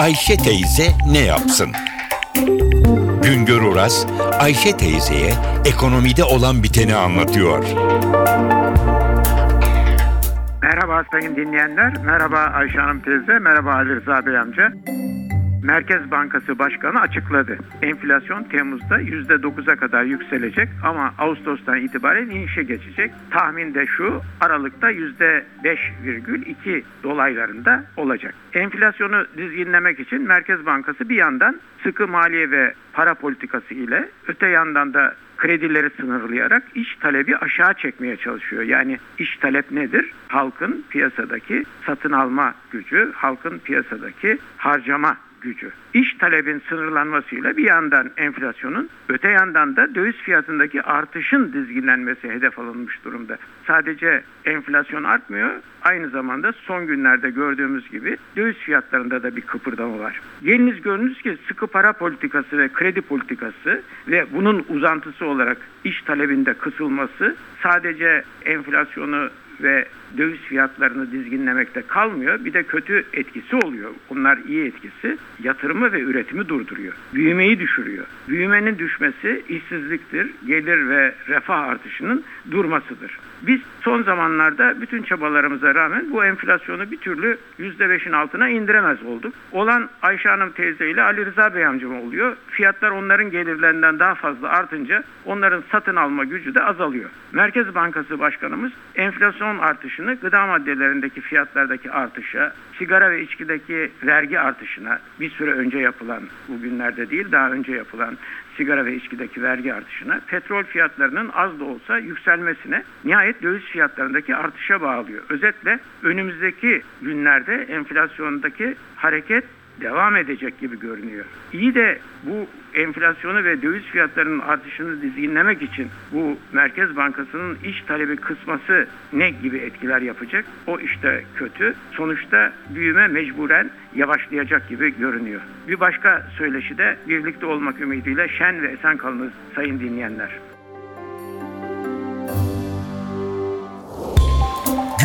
Ayşe teyze ne yapsın? Güngör Oras, Ayşe teyzeye ekonomide olan biteni anlatıyor. Merhaba sayın dinleyenler, merhaba Ayşe Hanım teyze, merhaba Ali Rıza Bey amca. Merkez Bankası Başkanı açıkladı. Enflasyon Temmuz'da %9'a kadar yükselecek ama Ağustos'tan itibaren inişe geçecek. Tahmin de şu, Aralık'ta %5,2 dolaylarında olacak. Enflasyonu dizginlemek için Merkez Bankası bir yandan sıkı maliye ve para politikası ile öte yandan da kredileri sınırlayarak iş talebi aşağı çekmeye çalışıyor. Yani iş talep nedir? Halkın piyasadaki satın alma gücü, halkın piyasadaki harcama gücü. İş talebin sınırlanmasıyla bir yandan enflasyonun, öte yandan da döviz fiyatındaki artışın dizginlenmesi hedef alınmış durumda. Sadece enflasyon artmıyor, aynı zamanda son günlerde gördüğümüz gibi döviz fiyatlarında da bir kıpırdama var. Geliniz görünüz ki sıkı para politikası ve kredi politikası ve bunun uzantısı olarak iş talebinde kısılması sadece enflasyonu ve döviz fiyatlarını dizginlemekte kalmıyor. Bir de kötü etkisi oluyor. Bunlar iyi etkisi. Yatırımı ve üretimi durduruyor. Büyümeyi düşürüyor. Büyümenin düşmesi işsizliktir. Gelir ve refah artışının durmasıdır. Biz son zamanlarda bütün çabalarımıza rağmen bu enflasyonu bir türlü %5'in altına indiremez olduk. Olan Ayşe Hanım teyze ile Ali Rıza Bey amcam oluyor. Fiyatlar onların gelirlerinden daha fazla artınca onların satın alma gücü de azalıyor. Merkez Bankası Başkanımız enflasyon artışını gıda maddelerindeki fiyatlardaki artışa, sigara ve içkideki vergi artışına bir süre önce yapılan, bugünlerde değil daha önce yapılan sigara ve içkideki vergi artışına, petrol fiyatlarının az da olsa yükselmesine, nihayet döviz fiyatlarındaki artışa bağlıyor. Özetle önümüzdeki günlerde enflasyondaki hareket devam edecek gibi görünüyor. İyi de bu enflasyonu ve döviz fiyatlarının artışını dizginlemek için bu Merkez Bankası'nın iş talebi kısması ne gibi etkiler yapacak? O işte kötü. Sonuçta büyüme mecburen yavaşlayacak gibi görünüyor. Bir başka söyleşi de birlikte olmak ümidiyle şen ve esen kalınız sayın dinleyenler.